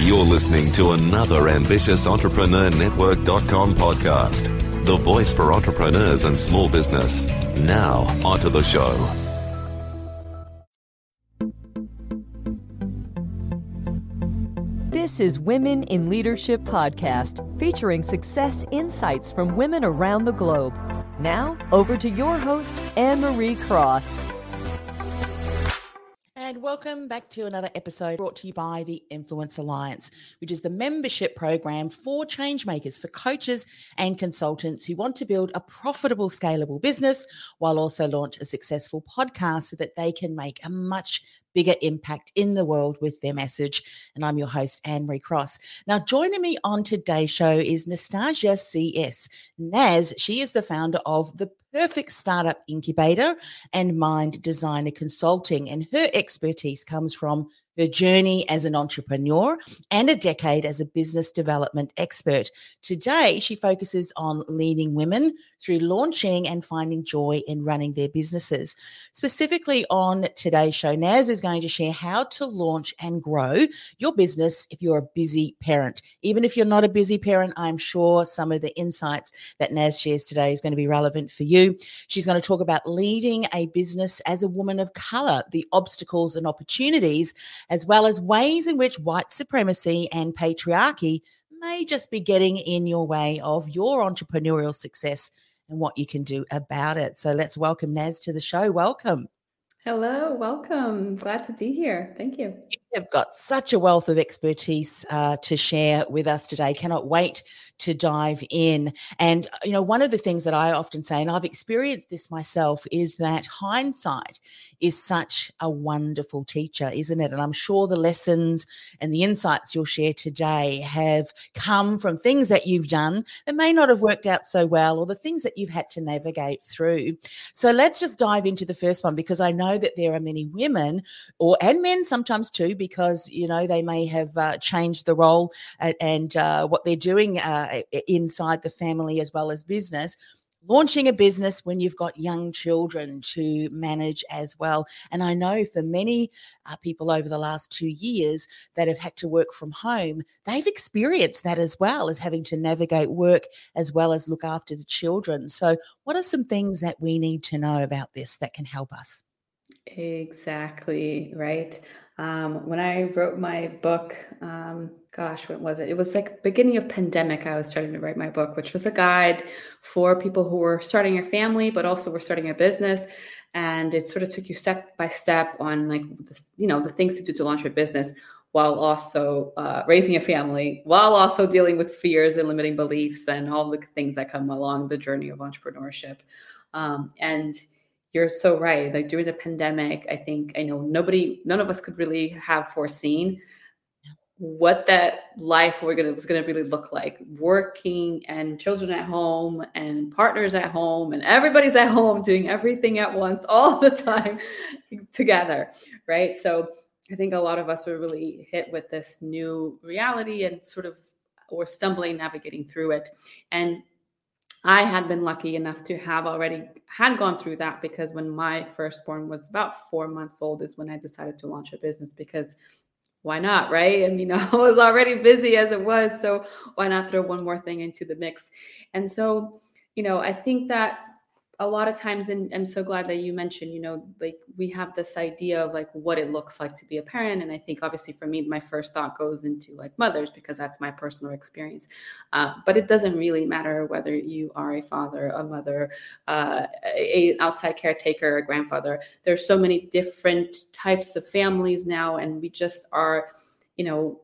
You're listening to another ambitious Entrepreneur Network.com podcast. The voice for entrepreneurs and small business. Now, onto the show. This is Women in Leadership Podcast, featuring success insights from women around the globe. Now, over to your host, Annemarie Cross. And welcome back to another episode brought to you by the Influence Alliance, which is the membership program for changemakers, for coaches and consultants who want to build a profitable, scalable business while also launch a successful podcast so that they can make a much bigger impact in the world with their message. And I'm your host, Annemarie Cross. Now, joining me on today's show is Nastasia CS. Naz, she is the founder of the Perfect Startup Incubator and Mind Designer Consulting. And her expertise comes from her journey as an entrepreneur and a decade as a business development expert. Today, she focuses on leading women through launching and finding joy in running their businesses. Specifically on today's show, Naz is going to share how to launch and grow your business if you're a busy parent. Even if you're not a busy parent, I'm sure some of the insights that Naz shares today is going to be relevant for you. She's going to talk about leading a business as a woman of color, the obstacles and opportunities as well as ways in which white supremacy and patriarchy may just be getting in your way of your entrepreneurial success and what you can do about it. So let's welcome Naz to the show. Welcome. Hello, welcome. Glad to be here. Thank you. Have got such a wealth of expertise uh, to share with us today. Cannot wait to dive in. And, uh, you know, one of the things that I often say, and I've experienced this myself, is that hindsight is such a wonderful teacher, isn't it? And I'm sure the lessons and the insights you'll share today have come from things that you've done that may not have worked out so well or the things that you've had to navigate through. So let's just dive into the first one because I know that there are many women or and men sometimes too, because, you know, they may have uh, changed the role and, and uh, what they're doing uh, inside the family as well as business launching a business when you've got young children to manage as well. And I know for many uh, people over the last two years that have had to work from home, they've experienced that as well as having to navigate work as well as look after the children. So, what are some things that we need to know about this that can help us? Exactly, right. Um, when I wrote my book, um, gosh, when was it? It was like beginning of pandemic. I was starting to write my book, which was a guide for people who were starting a family, but also were starting a business. And it sort of took you step by step on like, you know, the things to do to launch your business while also uh, raising a family, while also dealing with fears and limiting beliefs and all the things that come along the journey of entrepreneurship. Um, and you're so right. Like during the pandemic, I think I know nobody, none of us could really have foreseen what that life we're gonna was gonna really look like. Working and children at home and partners at home and everybody's at home doing everything at once all the time together, right? So I think a lot of us were really hit with this new reality and sort of or stumbling navigating through it. And I had been lucky enough to have already had gone through that because when my firstborn was about four months old is when I decided to launch a business because why not, right? You know, I was already busy as it was, so why not throw one more thing into the mix? And so, you know, I think that a lot of times and i'm so glad that you mentioned you know like we have this idea of like what it looks like to be a parent. And i think obviously for me my first thought goes into like mothers because that's my personal experience. Uh, but it doesn't really matter whether you are a father a mother uh, a outside caretaker a grandfather. There's so many different types of families now and we just are you know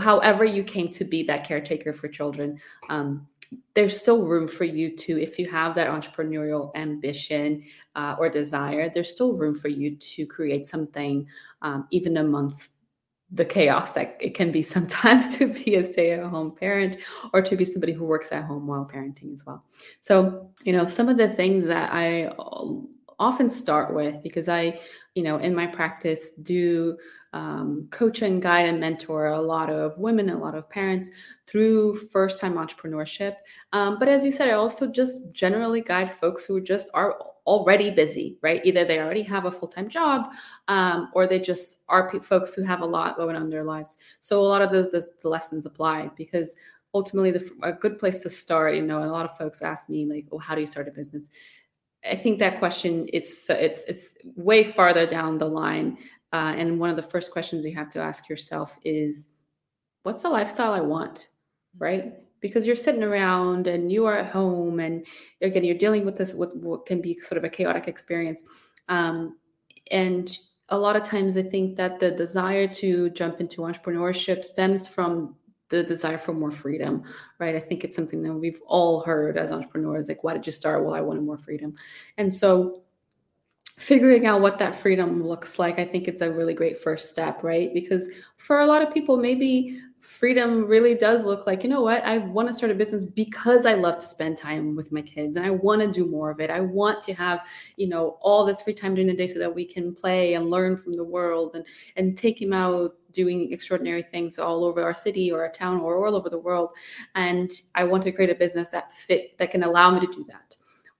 however you came to be that caretaker for children um, there's still room for you to, if you have that entrepreneurial ambition uh, or desire, there's still room for you to create something, um, even amongst the chaos that it can be sometimes to be a stay-at-home parent or to be somebody who works at home while parenting as well. So, you know, some of the things that I often start with because I, you know, in my practice do um, coach and guide and mentor a lot of women, a lot of parents through first time entrepreneurship. Um, but as you said, I also just generally guide folks who just are already busy, right? Either they already have a full time job um, or they just are p- folks who have a lot going on in their lives. So a lot of those, those the lessons apply because ultimately the, a good place to start, you know, a lot of folks ask me like, well, how do you start a business? I think that question is it's it's way farther down the line, uh, and one of the first questions you have to ask yourself is, "What's the lifestyle I want?" Right? Because you're sitting around and you are at home, and again, you're dealing with this with what can be sort of a chaotic experience, um, and a lot of times I think that the desire to jump into entrepreneurship stems from the desire for more freedom, right? I think it's something that we've all heard as entrepreneurs like, why did you start? Well, I wanted more freedom. And so figuring out what that freedom looks like, I think it's a really great first step, right? Because for a lot of people, maybe freedom really does look like, you know what, I want to start a business because I love to spend time with my kids and I want to do more of it. I want to have, you know, all this free time during the day so that we can play and learn from the world and and take him out doing extraordinary things all over our city or our town or all over the world. And I want to create a business that fit that can allow me to do that.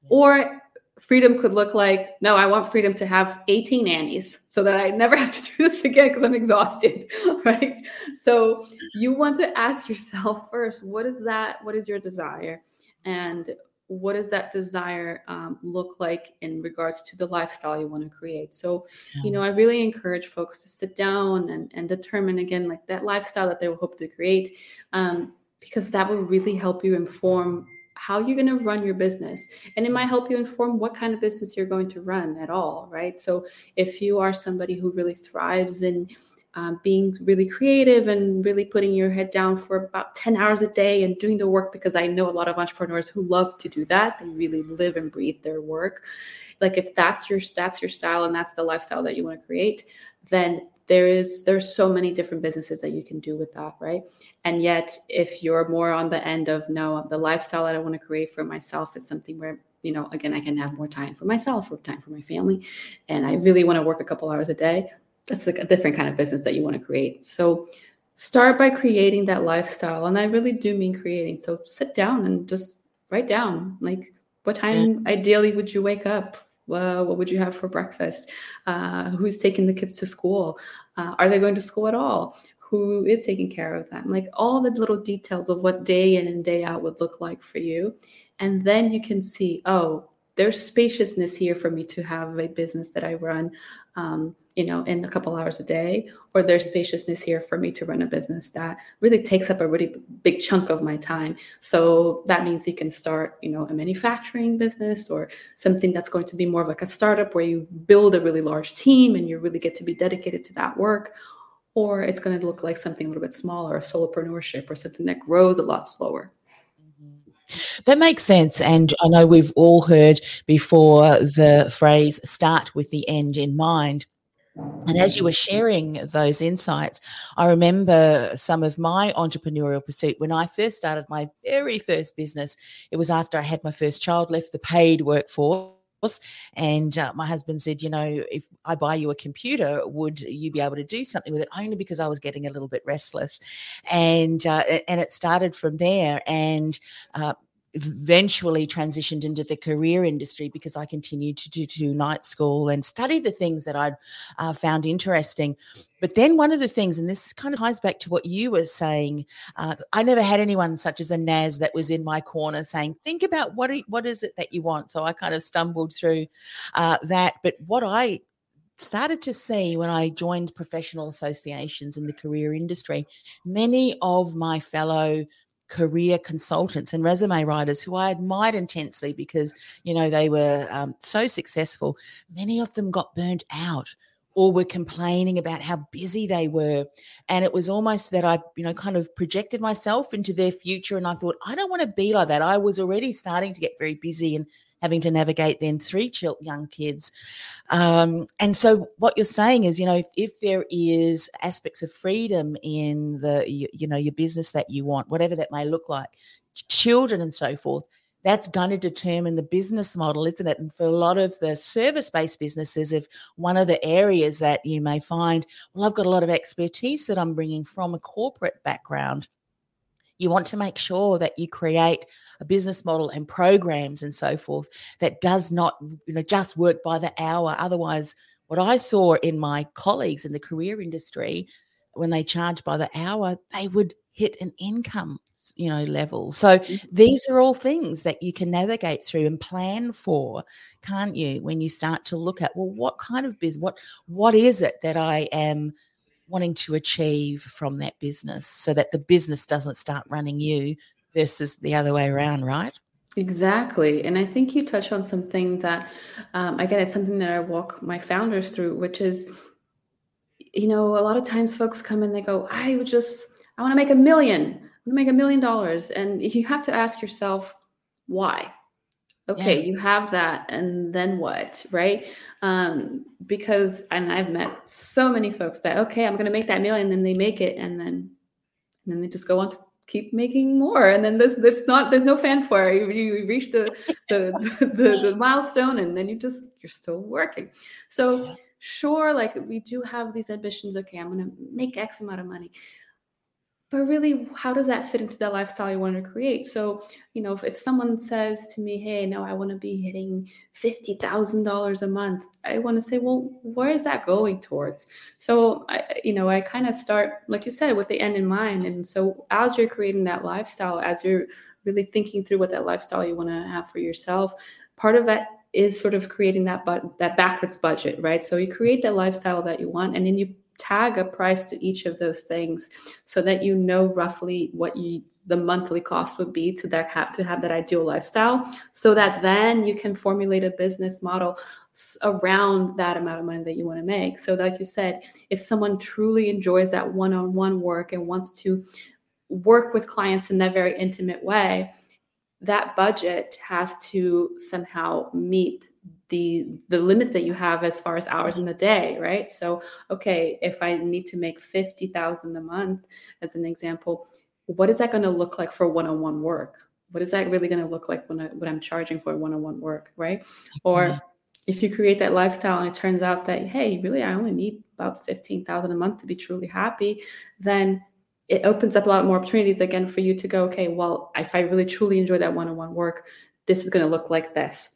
Or freedom could look like no i want freedom to have 18 nannies so that i never have to do this again because i'm exhausted right? So you want to ask yourself first what is that what is your desire? And what does that desire um, look like in regards to the lifestyle you want to create? So yeah. you know i really encourage folks to sit down and, and determine again like that lifestyle that they hope to create um, because that will really help you inform how you're going to run your business. And it might help you inform what kind of business you're going to run at all right? So if you are somebody who really thrives in um, being really creative and really putting your head down for about 10 hours a day and doing the work because i know a lot of entrepreneurs who love to do that. They really live and breathe their work. Like if that's your that's your style and that's the lifestyle that you want to create then there is there's so many different businesses that you can do with that right? And yet if you're more on the end of no the lifestyle that i want to create for myself is something where you know again i can have more time for myself or time for my family and i really want to work a couple hours a day that's like a different kind of business that you want to create. So start by creating that lifestyle and i really do mean creating so sit down and just write down like what time ideally would you wake up well, what would you have for breakfast? Uh, who's taking the kids to school? Uh, are they going to school at all? Who is taking care of them? Like all the little details of what day in and day out would look like for you. And then you can see, oh, there's spaciousness here for me to have a business that I run, um, you know, in a couple hours a day, or there's spaciousness here for me to run a business that really takes up a really big chunk of my time. So that means you can start, you know, a manufacturing business or something that's going to be more of like a startup where you build a really large team and you really get to be dedicated to that work. Or it's going to look like something a little bit smaller, a solopreneurship, or something that grows a lot slower. Mm-hmm. That makes sense. And I know we've all heard before the phrase start with the end in mind. And as you were sharing those insights, I remember some of my entrepreneurial pursuit when I first started my very first business. It was after I had my first child, left the paid workforce. And uh, my husband said, You know, if I buy you a computer, would you be able to do something with it? Only because I was getting a little bit restless. And, uh, and it started from there. And, uh, eventually transitioned into the career industry because I continued to do, to night school and study the things that I'd uh, found interesting. But then one of the things, and this kind of ties back to what you were saying, uh, I never had anyone such as a Naz that was in my corner saying, "Think about what what is it that you want." So I kind of stumbled through uh, that. But what I started to see when I joined professional associations in the career industry, many of my fellow career consultants and resume writers who I admired intensely because, you know, they were um, so successful. Many of them got burnt out or were complaining about how busy they were. And it was almost that I, you know, kind of projected myself into their future. And I thought, I don't want to be like that. I was already starting to get very busy and having to navigate then three young kids. Um, and so what you're saying is, you know, if, if there is aspects of freedom in the, you, you know, your business that you want, whatever that may look like, children and so forth, that's going to determine the business model, isn't it? And for a lot of the service based businesses, if one of the areas that you may find, well, I've got a lot of expertise that I'm bringing from a corporate background. You want to make sure that you create a business model and programs and so forth that does not, you know, just work by the hour. Otherwise, what I saw in my colleagues in the career industry, when they charge by the hour, they would hit an income you know level so mm-hmm. these are all things that you can navigate through and plan for can't you when you start to look at well what kind of business what what is it that i am wanting to achieve from that business so that the business doesn't start running you versus the other way around right Exactly. And I think you touch on something that, um, again, it's something that I walk my founders through, which is, you know, a lot of times folks come and they go, I would just, I want to make a million I want to make a million dollars. And you have to ask yourself, why? Okay, yeah. you have that, and then what, right? Um, because and I've met so many folks that okay, I'm gonna make that million, then they make it, and then and then they just go on to keep making more and then this that's not there's no fanfare you, you reach the the, the the milestone and then you just you're still working so sure like we do have these ambitions okay i'm going to make x amount of money but really how does that fit into the lifestyle you want to create? So you know if, if someone says to me hey no i want to be hitting $50000 a month i want to say well where is that going towards? So I, you know i kind of start like you said with the end in mind. And so as you're creating that lifestyle as you're really thinking through what that lifestyle you want to have for yourself part of that is sort of creating that but that backwards budget right? So you create that lifestyle that you want and then you tag a price to each of those things so that you know roughly what you the monthly cost would be to that have to have that ideal lifestyle so that then you can formulate a business model around that amount of money that you want to make. So like you said if someone truly enjoys that one-on-one work and wants to work with clients in that very intimate way that budget has to somehow meet the the limit that you have as far as hours in the day right? So okay if i need to make 50000 a month as an example what is that going to look like for one-on-one work? What is that really going to look like when, I, when i'm charging for one-on-one work right? Or mm-hmm. if you create that lifestyle and it turns out that hey really i only need about 15000 a month to be truly happy then it opens up a lot more opportunities again for you to go okay well if i really truly enjoy that one-on-one work this is going to look like this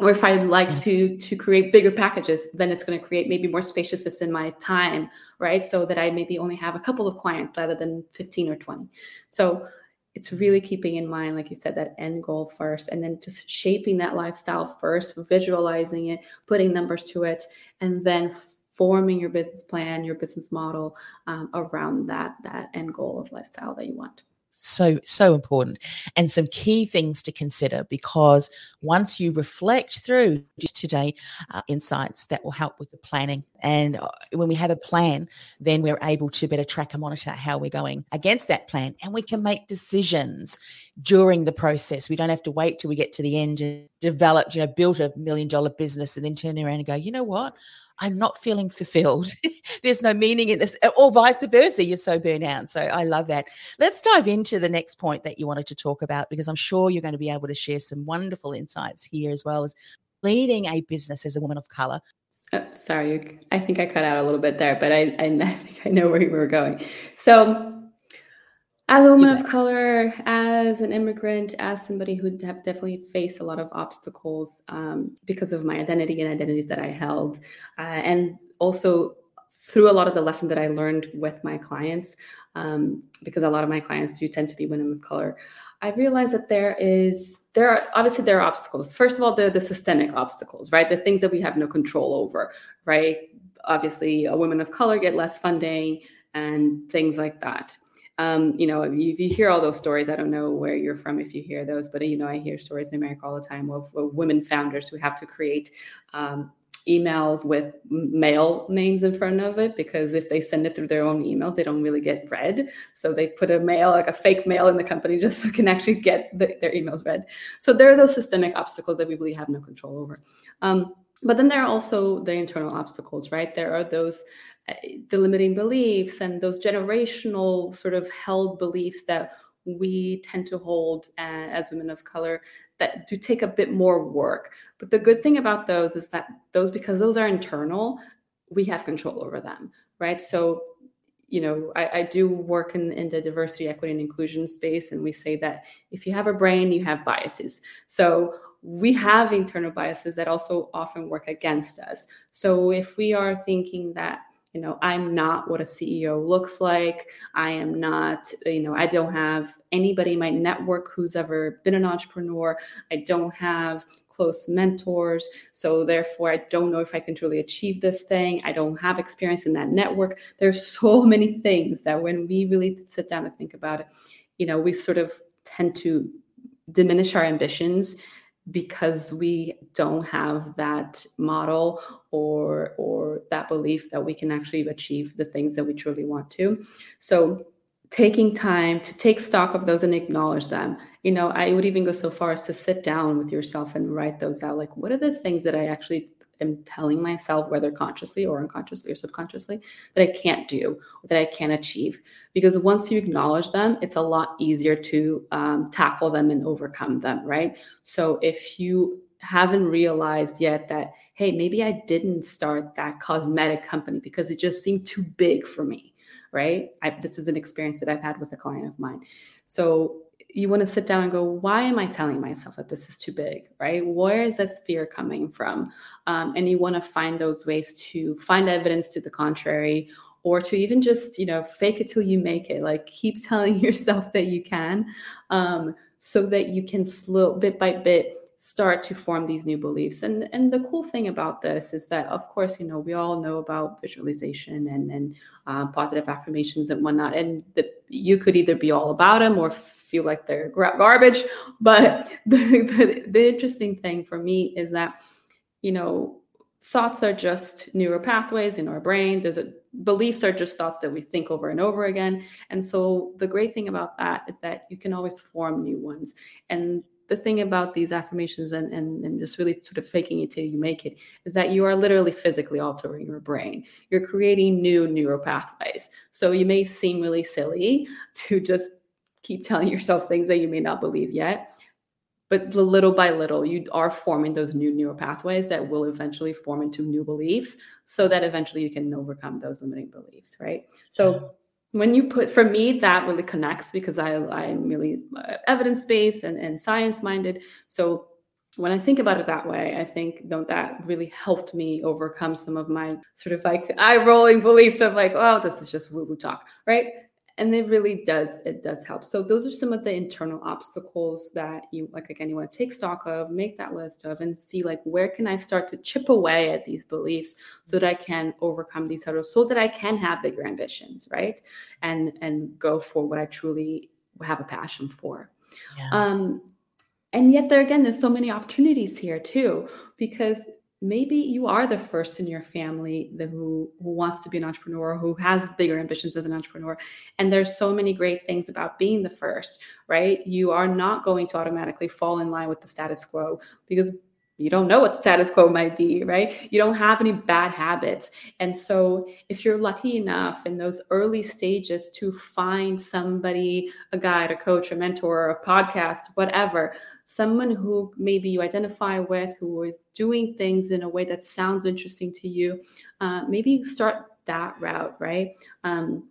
or if I'd like yes. to to create bigger packages, then it's going to create maybe more spaciousness in my time, right? So that I maybe only have a couple of clients rather than 15 or 20. So it's really keeping in mind, like you said, that end goal first, and then just shaping that lifestyle first, visualizing it, putting numbers to it, and then forming your business plan, your business model um, around that that end goal of lifestyle that you want so so important. And some key things to consider because once you reflect through today uh, insights that will help with the planning and uh, when we have a plan then we're able to better track and monitor how we're going against that plan and we can make decisions during the process we don't have to wait till we get to the end and develop you know build a million dollar business and then turn around and go you know what I'm not feeling fulfilled. There's no meaning in this, or vice versa. You're so burnt out. So I love that. Let's dive into the next point that you wanted to talk about because I'm sure you're going to be able to share some wonderful insights here as well as leading a business as a woman of color. Oh, sorry, I think I cut out a little bit there, but I, I, think I know where you were going. So as a woman yeah. of color, as an immigrant, as somebody who have definitely faced a lot of obstacles um, because of my identity and identities that I held, uh, and also through a lot of the lessons that I learned with my clients, um, because a lot of my clients do tend to be women of color. I realized that there is there are obviously there are obstacles. First of all, there are the systemic obstacles, right? The things that we have no control over, right? Obviously, a woman of color get less funding and things like that um, you know, you, you hear all those stories. I don't know where you're from if you hear those, but you know, I hear stories in America all the time of, of women founders who have to create um, emails with mail names in front of it because if they send it through their own emails, they don't really get read. So they put a mail, like a fake mail in the company just so can actually get the, their emails read. So there are those systemic obstacles that we really have no control over. Um, but then there are also the internal obstacles, right? There are those uh, the limiting beliefs and those generational sort of held beliefs that we tend to hold uh, as women of color that do take a bit more work. But the good thing about those is that those, because those are internal, we have control over them, right? So, you know, I, I do work in, in the diversity, equity, and inclusion space, and we say that if you have a brain, you have biases. So we have internal biases that also often work against us. So if we are thinking that you know i'm not what a ceo looks like. I am not you know i don't have anybody in my network who's ever been an entrepreneur. I don't have close mentors. So therefore i don't know if i can truly achieve this thing. I don't have experience in that network. There's so many things that when we really sit down and think about it you know we sort of tend to diminish our ambitions because we don't have that model or or that belief that we can actually achieve the things that we truly want to so taking time to take stock of those and acknowledge them you know i would even go so far as to sit down with yourself and write those out like what are the things that i actually am telling myself, whether consciously or unconsciously or subconsciously, that I can't do, that I can't achieve. Because once you acknowledge them, it's a lot easier to um, tackle them and overcome them, right? So if you haven't realized yet that, hey, maybe I didn't start that cosmetic company because it just seemed too big for me, right? I, this is an experience that I've had with a client of mine. So you want to sit down and go, why am I telling myself that this is too big, right? Where is this fear coming from? Um, and you want to find those ways to find evidence to the contrary or to even just, you know, fake it till you make it. Like keep telling yourself that you can um, so that you can slow bit by bit start to form these new beliefs. And and the cool thing about this is that of course you know we all know about visualization and and uh, positive affirmations and whatnot and that you could either be all about them or feel like they're garbage. But the, the, the interesting thing for me is that you know thoughts are just neural pathways in our brain there's a beliefs are just thoughts that we think over and over again. And so the great thing about that is that you can always form new ones. And the thing about these affirmations and, and, and just really sort of faking it till you make it is that you are literally physically altering your brain. You're creating new neural pathways. So you may seem really silly to just keep telling yourself things that you may not believe yet. But little by little, you are forming those new neural pathways that will eventually form into new beliefs so that eventually you can overcome those limiting beliefs, right? So when you put for me that really connects because i i'm really uh, evidence based and, and science minded so when i think about it that way i think that really helped me overcome some of my sort of like eye rolling beliefs of like oh this is just woo woo talk right and it really does it does help. So those are some of the internal obstacles that you like again you want to take stock of make that list of and see like where can i start to chip away at these beliefs so that i can overcome these hurdles so that i can have bigger ambitions right? And and go for what i truly have a passion for. Yeah. um and yet there again there's so many opportunities here too because maybe you are the first in your family that who who wants to be an entrepreneur who has bigger ambitions as an entrepreneur and there's so many great things about being the first right you are not going to automatically fall in line with the status quo because you don't know what the status quo might be, right? You don't have any bad habits. And so, if you're lucky enough in those early stages to find somebody, a guide, a coach, a mentor, a podcast, whatever, someone who maybe you identify with, who is doing things in a way that sounds interesting to you, uh, maybe start that route, right? Um,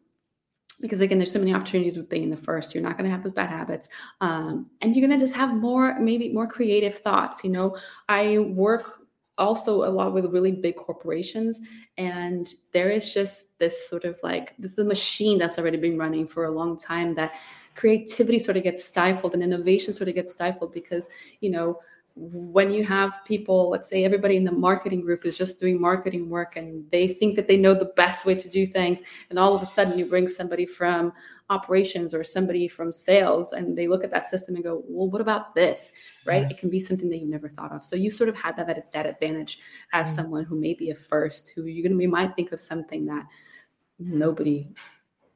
because again there's so many opportunities with being the first. You're not going to have those bad habits. Um, and you're going to just have more maybe more creative thoughts you know? I work also a lot with really big corporations and there is just this sort of like this is a machine that's already been running for a long time that creativity sort of gets stifled and innovation sort of gets stifled because you know when you have people, let's say everybody in the marketing group is just doing marketing work and they think that they know the best way to do things, and all of a sudden you bring somebody from operations or somebody from sales and they look at that system and go, well, what about this? Right? Yeah. It can be something that you never thought of. So you sort of had that that, that advantage as mm-hmm. someone who may be a first, who you're gonna you might think of something that nobody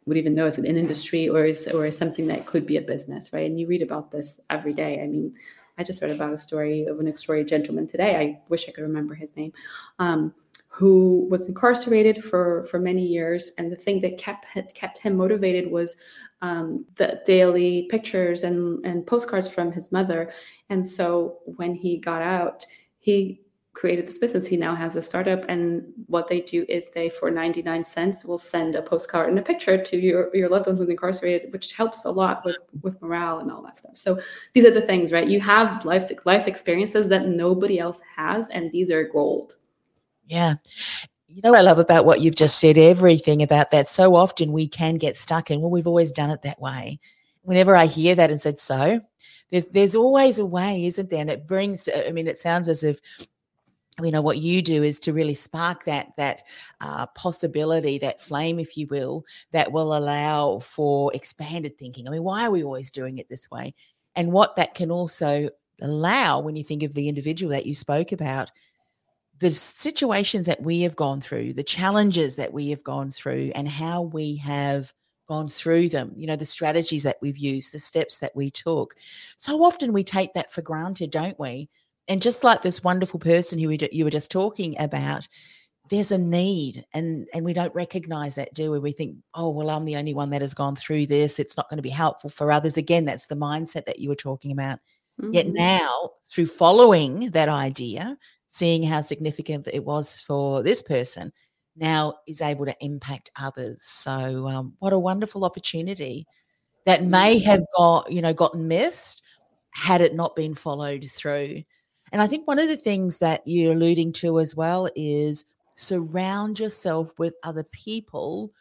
would even know is it an industry or is or is something that could be a business, right? And you read about this every day. I mean, I just read about a story of an extraordinary gentleman today. I wish I could remember his name, um, who was incarcerated for for many years, and the thing that kept kept him motivated was um, the daily pictures and and postcards from his mother. And so when he got out, he created this business. He now has a startup, and what they do is they, for 99 cents, will send a postcard and a picture to your, your loved ones who's incarcerated, which helps a lot with, with morale and all that stuff. So these are the things, right? You have life life experiences that nobody else has, and these are gold. Yeah. You know what I love about what you've just said, everything about that. So often we can get stuck in, well, we've always done it that way. Whenever I hear that and said so, there's there's always a way, isn't there? And it brings, I mean, it sounds as if you know what you do is to really spark that that uh, possibility that flame if you will that will allow for expanded thinking. I mean why are we always doing it this way? And what that can also allow when you think of the individual that you spoke about the situations that we have gone through the challenges that we have gone through and how we have gone through them you know the strategies that we've used the steps that we took. So often we take that for granted don't we and just like this wonderful person who you were just talking about there's a need and and we don't recognize that do we? We think oh well i'm the only one that has gone through this. It's not going to be helpful for others. Again that's the mindset that you were talking about. Mm-hmm. yet now through following that idea seeing how significant it was for this person now is able to impact others. So um, what a wonderful opportunity that may mm-hmm. have got you know gotten missed had it not been followed through and I think one of the things that you're alluding to as well is surround yourself with other people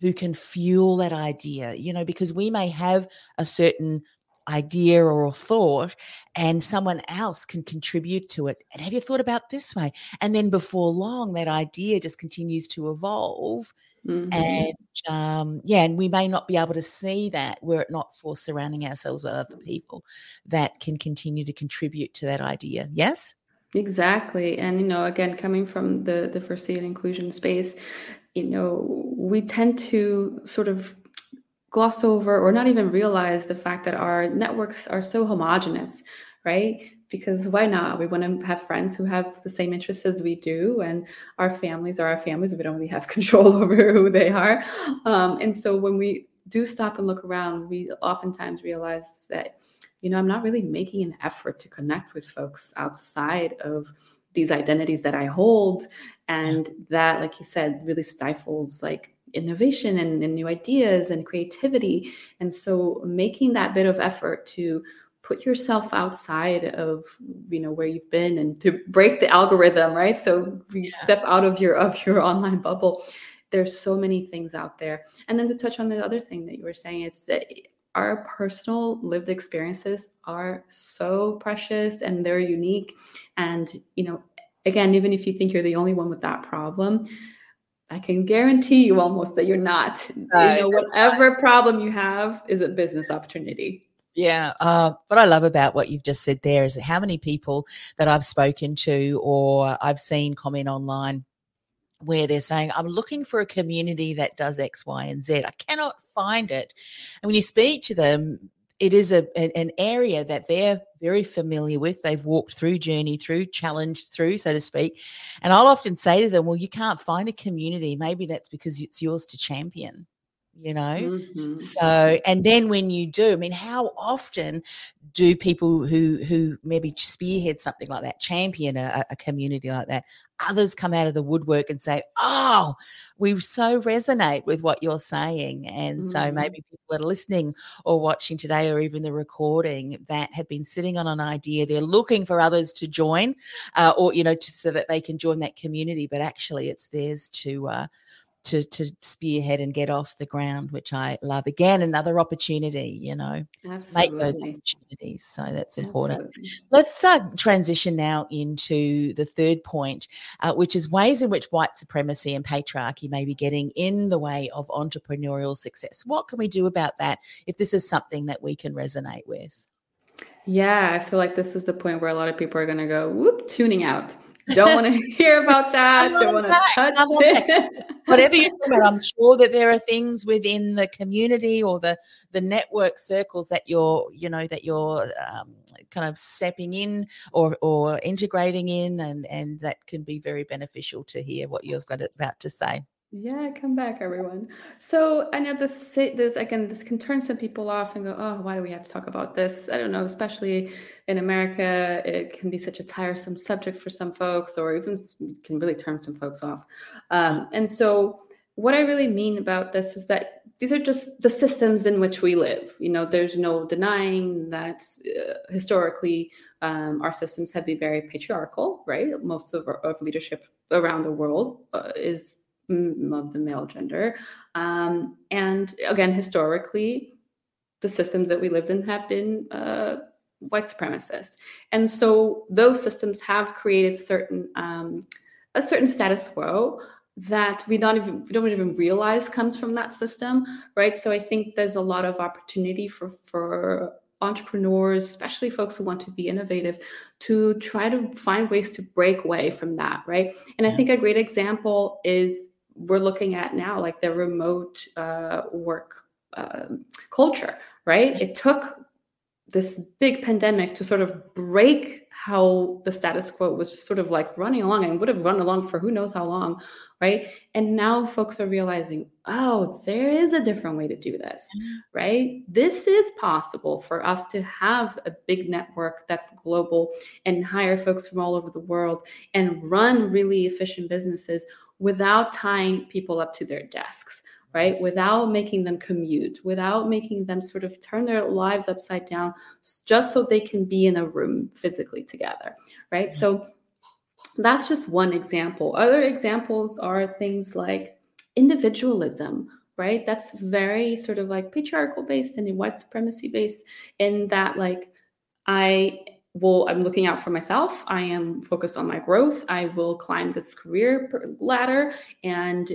who can fuel that idea, you know, because we may have a certain idea or a thought and someone else can contribute to it. And have you thought about this way? And then before long, that idea just continues to evolve. Mm-hmm. And um, yeah, and we may not be able to see that were it not for surrounding ourselves with other people that can continue to contribute to that idea. Yes? Exactly. And you know, again, coming from the diversity and inclusion space, you know, we tend to sort of gloss over or not even realize the fact that our networks are so homogenous, right? Because why not? We want to have friends who have the same interests as we do, and our families are our families. We don't really have control over who they are. Um, and so when we do stop and look around, we oftentimes realize that, you know, I'm not really making an effort to connect with folks outside of these identities that I hold. And that, like you said, really stifles like innovation and, and, new ideas and creativity. And so making that bit of effort to put yourself outside of you know where you've been and to break the algorithm, right? So yeah. step out of your of your online bubble. There's so many things out there. And then to touch on the other thing that you were saying, it's that our personal lived experiences are so precious and they're unique. And, you know, again, even if you think you're the only one with that problem, I can guarantee you almost that you're not. Right. You know, whatever problem you have is a business opportunity. Yeah. Uh, what I love about what you've just said there is how many people that I've spoken to or I've seen comment online where they're saying, I'm looking for a community that does X, Y, and Z. I cannot find it. And when you speak to them, it is a, an area that they're very familiar with. They've walked through, journey through, challenged through, so to speak. And I'll often say to them, Well, you can't find a community. Maybe that's because it's yours to champion you know mm-hmm. so and then when you do i mean how often do people who who maybe spearhead something like that champion a, a, community like that others come out of the woodwork and say oh we so resonate with what you're saying and mm-hmm. so maybe people that are listening or watching today or even the recording that have been sitting on an idea they're looking for others to join uh, or you know to, so that they can join that community but actually it's theirs to uh, to to spearhead and get off the ground, which I love. Again, another opportunity, you know, Absolutely. make those opportunities. So that's important. Absolutely. Let's uh, transition now into the third point, uh, which is ways in which white supremacy and patriarchy may be getting in the way of entrepreneurial success. What can we do about that if this is something that we can resonate with? Yeah, I feel like this is the point where a lot of people are going to go, whoop, tuning out. Don't want to hear about that. Don't want to touch it. Whatever you're talking about, I'm sure that there are things within the community or the the network circles that you're, you know, that you're um, kind of stepping in or or integrating in, and and that can be very beneficial to hear what you've got about to say. Yeah, come back, everyone. So I know this this again, this can turn some people off and go, oh, why do we have to talk about this? I don't know, especially in America, it can be such a tiresome subject for some folks, or even can really turn some folks off. Um, and so, what I really mean about this is that these are just the systems in which we live. You know, there's no denying that uh, historically um, our systems have been very patriarchal, right? Most of, our, of leadership around the world uh, is of the male gender. Um, and again, historically, the systems that we live in have been uh, white supremacist, and so those systems have created certain um, a certain status quo that we don't even we don't even realize comes from that system, right? So I think there's a lot of opportunity for for entrepreneurs, especially folks who want to be innovative, to try to find ways to break away from that, right? And I think a great example is we're looking at now, like the remote uh, work uh, culture, right? It took this big pandemic to sort of break how the status quo was just sort of like running along and would have run along for who knows how long, right? And now folks are realizing, oh, there is a different way to do this, mm-hmm. right? This is possible for us to have a big network that's global and hire folks from all over the world and run really efficient businesses without tying people up to their desks right yes. without making them commute without making them sort of turn their lives upside down just so they can be in a room physically together right mm-hmm. so that's just one example other examples are things like individualism right that's very sort of like patriarchal based and white supremacy based in that like i well i'm looking out for myself. I am focused on my growth. I will climb this career ladder and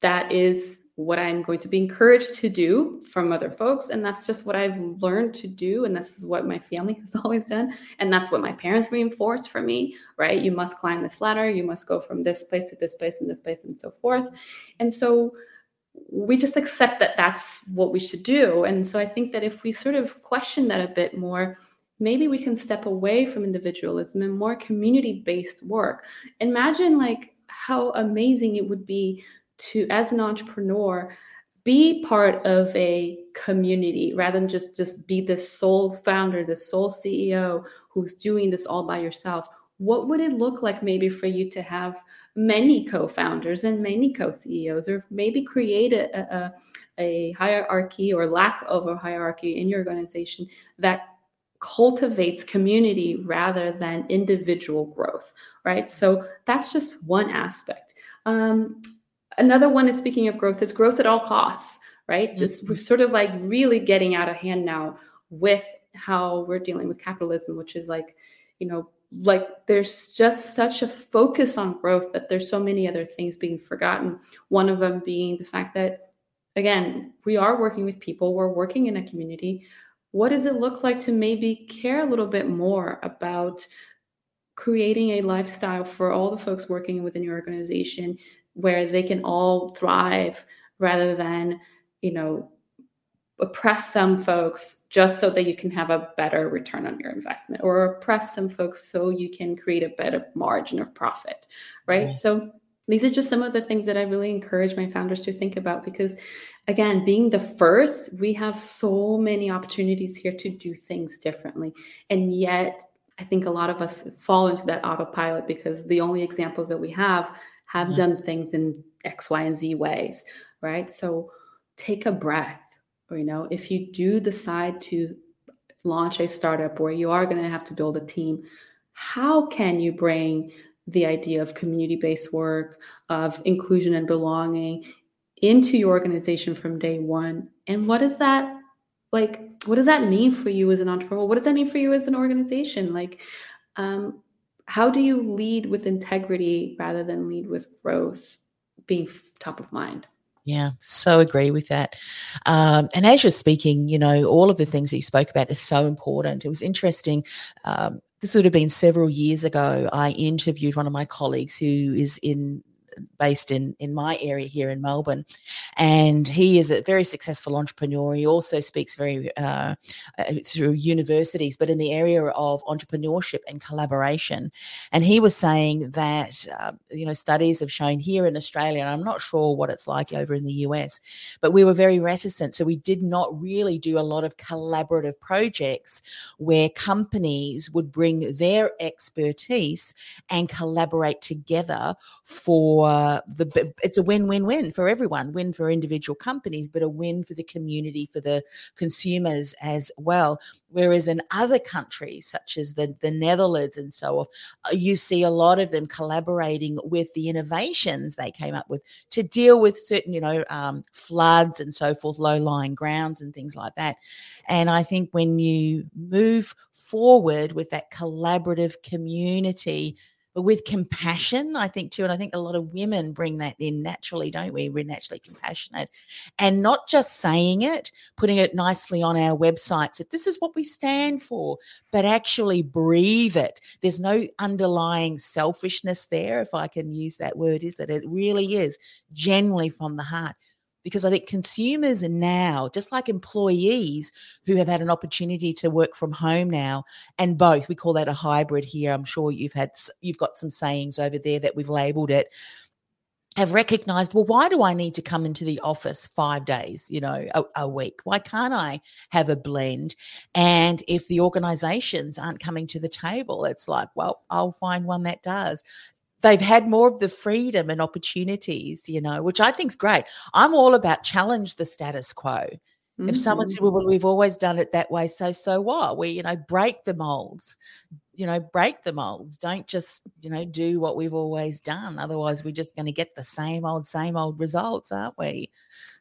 that is what i'm going to be encouraged to do from other folks and that's just what i've learned to do and this is what my family has always done and that's what my parents reinforced for me right? You must climb this ladder. You must go from this place to this place and this place and so forth. And so we just accept that that's what we should do. And so i think that if we sort of question that a bit more maybe we can step away from individualism and more community based work. Imagine like how amazing it would be to as an entrepreneur be part of a community rather than just just be the sole founder the sole ceo who's doing this all by yourself what would it look like maybe for you to have many co-founders and many co-ceos or maybe create a, a, a hierarchy or lack of a hierarchy in your organization that cultivates community rather than individual growth, right? So that's just one aspect. Um, another one is speaking of growth is growth at all costs, right? Mm-hmm. This we're sort of like really getting out of hand now with how we're dealing with capitalism, which is like, you know, like there's just such a focus on growth that there's so many other things being forgotten. One of them being the fact that again, we are working with people, we're working in a community what does it look like to maybe care a little bit more about creating a lifestyle for all the folks working within your organization where they can all thrive rather than you know oppress some folks just so that you can have a better return on your investment or oppress some folks so you can create a better margin of profit right yes. so these are just some of the things that I really encourage my founders to think about because, again, being the first, we have so many opportunities here to do things differently. And yet, I think a lot of us fall into that autopilot because the only examples that we have have mm-hmm. done things in X, Y, and Z ways, right? So take a breath. Or, you know, if you do decide to launch a startup where you are going to have to build a team, how can you bring the idea of community based work, of inclusion and belonging into your organization from day one. And what is that like? What does that mean for you as an entrepreneur? What does that mean for you as an organization? Like, um, how do you lead with integrity rather than lead with growth being top of mind? Yeah, so agree with that. Um, and as you're speaking, you know, all of the things that you spoke about is so important. It was interesting. Um, this would have been several years ago. I interviewed one of my colleagues who is in based in in my area here in Melbourne, and he is a very successful entrepreneur. He also speaks very uh, uh, through universities, but in the area of entrepreneurship and collaboration. And he was saying that uh, you know studies have shown here in Australia, and I'm not sure what it's like over in the US, but we were very reticent, so we did not really do a lot of collaborative projects where companies would bring their expertise and collaborate together for the it's a win-win-win for everyone win for individual companies but a win for the community for the consumers as well. Whereas in other countries such as the, the netherlands and so on uh, you see a lot of them collaborating with the innovations they came up with to deal with certain you know um, floods and so forth low-lying grounds and things like that. And i think when you move forward with that collaborative community but with compassion, I think too. And I think a lot of women bring that in naturally, don't we? We're naturally compassionate and not just saying it, putting it nicely on our websites that this is what we stand for, but actually breathe it. There's no underlying selfishness there, if I can use that word, is that it really is genuinely from the heart because I think consumers now, just like employees who have had an opportunity to work from home now, and both, we call that a hybrid here. I'm sure you've had you've got some sayings over there that we've labeled it have recognized well why do i need to come into the office five days you know a, a, week why can't i have a blend and if the organizations aren't coming to the table it's like well i'll find one that does they've had more of the freedom and opportunities, you know, which I think is great. I'm all about challenge the status quo. Mm-hmm. If someone said, well, mm-hmm. we've always done it that way, so so what? We, you know, break the molds, you know, break the molds. Don't just, you know, do what we've always done. Otherwise, we're just going to get the same old, same old results, aren't we?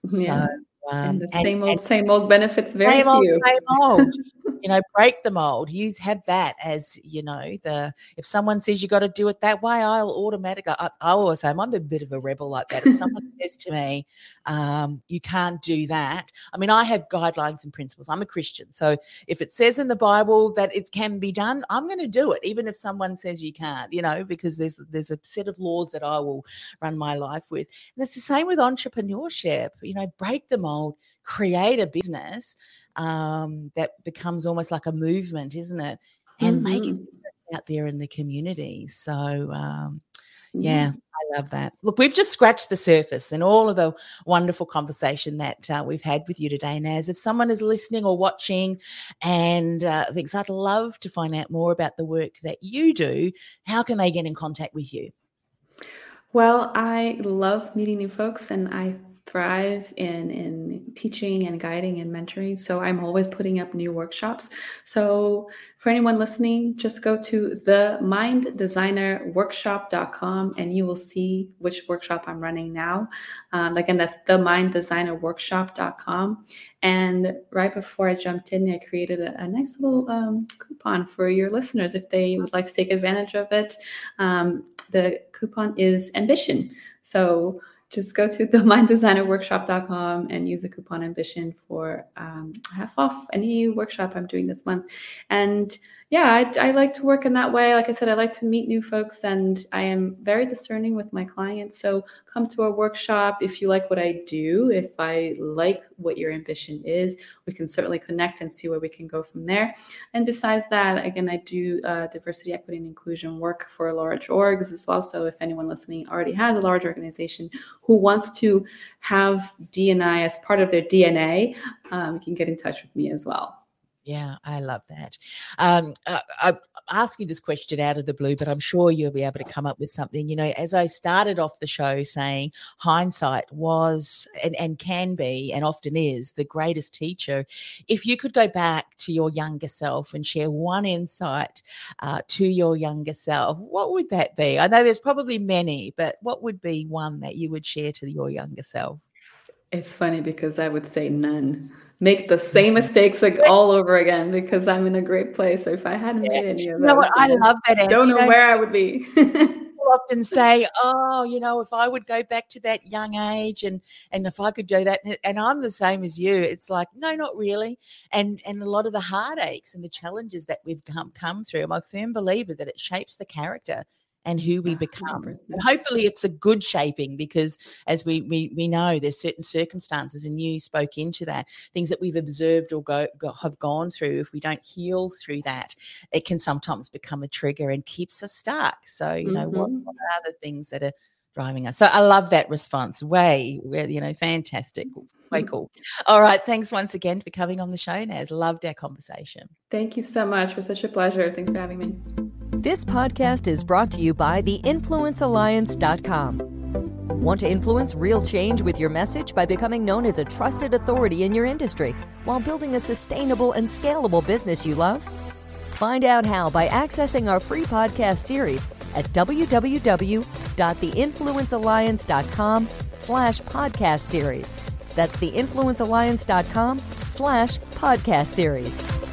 Yeah. So um, and the same and, old, and same old benefits. Very same few. old, same old. you know, break the mold. You have that as you know the. If someone says you got to do it that way, I'll automatically. I, I always say I'm a bit of a rebel like that. If someone says to me, um, "You can't do that," I mean, I have guidelines and principles. I'm a Christian, so if it says in the Bible that it can be done, I'm going to do it, even if someone says you can't. You know, because there's there's a set of laws that I will run my life with, and it's the same with entrepreneurship. You know, break the mold mold, create a business um, that becomes almost like a movement, isn't it? And mm-hmm. make it out there in the community. So, um, yeah, mm-hmm. I love that. Look, we've just scratched the surface and all of the wonderful conversation that uh, we've had with you today, Naz. If someone is listening or watching and uh, thinks I'd love to find out more about the work that you do, how can they get in contact with you? Well, I love meeting new folks and I thrive in in teaching and guiding and mentoring. So i'm always putting up new workshops. So for anyone listening just go to the minddesignerworkshop.com and you will see which workshop i'm running now. Um, again that's the minddesignerworkshop.com and right before i jumped in i created a, a nice little um, coupon for your listeners if they would like to take advantage of it. Um, the coupon is ambition. So just go to the minddesignerworkshop.com and use the coupon ambition for um, half off any workshop I'm doing this month. And yeah, I, I, like to work in that way. Like I said, I like to meet new folks and I am very discerning with my clients. So come to our workshop if you like what I do. If I like what your ambition is, we can certainly connect and see where we can go from there. And besides that, again, I do uh, diversity, equity, and inclusion work for large orgs as well. So if anyone listening already has a large organization who wants to have DNI as part of their DNA, um, you can get in touch with me as well. Yeah, I love that. Um, I, I ask you this question out of the blue, but I'm sure you'll be able to come up with something. You know, as I started off the show saying, hindsight was and, and can be and often is the greatest teacher. If you could go back to your younger self and share one insight uh, to your younger self, what would that be? I know there's probably many, but what would be one that you would share to your younger self? It's funny because I would say none. Make the same mistakes like all over again because I'm in a great place. So if I hadn't made any of you know what? I love that answer. Don't know, know where I would be. People often say, "Oh, you know, if I would go back to that young age, and and if I could do that," and I'm the same as you. It's like, no, not really. And and a lot of the heartaches and the challenges that we've come come through. I'm a firm believer that it shapes the character and who we become. And hopefully it's a good shaping because as we, we we know there's certain circumstances and you spoke into that things that we've observed or go, go, have gone through if we don't heal through that it can sometimes become a trigger and keeps us stuck. So you know mm-hmm. what, what are the things that are driving us. So I love that response. Way, you know, fantastic. Way cool. All right. Thanks once again for coming on the show, Naz. Loved our conversation. Thank you so much. It was such a pleasure. Thanks for having me. This podcast is brought to you by theinfluencealliance.com. Want to influence real change with your message by becoming known as a trusted authority in your industry while building a sustainable and scalable business you love? Find out how by accessing our free podcast series at www.theinfluencealliance.com slash podcast series. That's theinfluencealliance.com slash podcast series.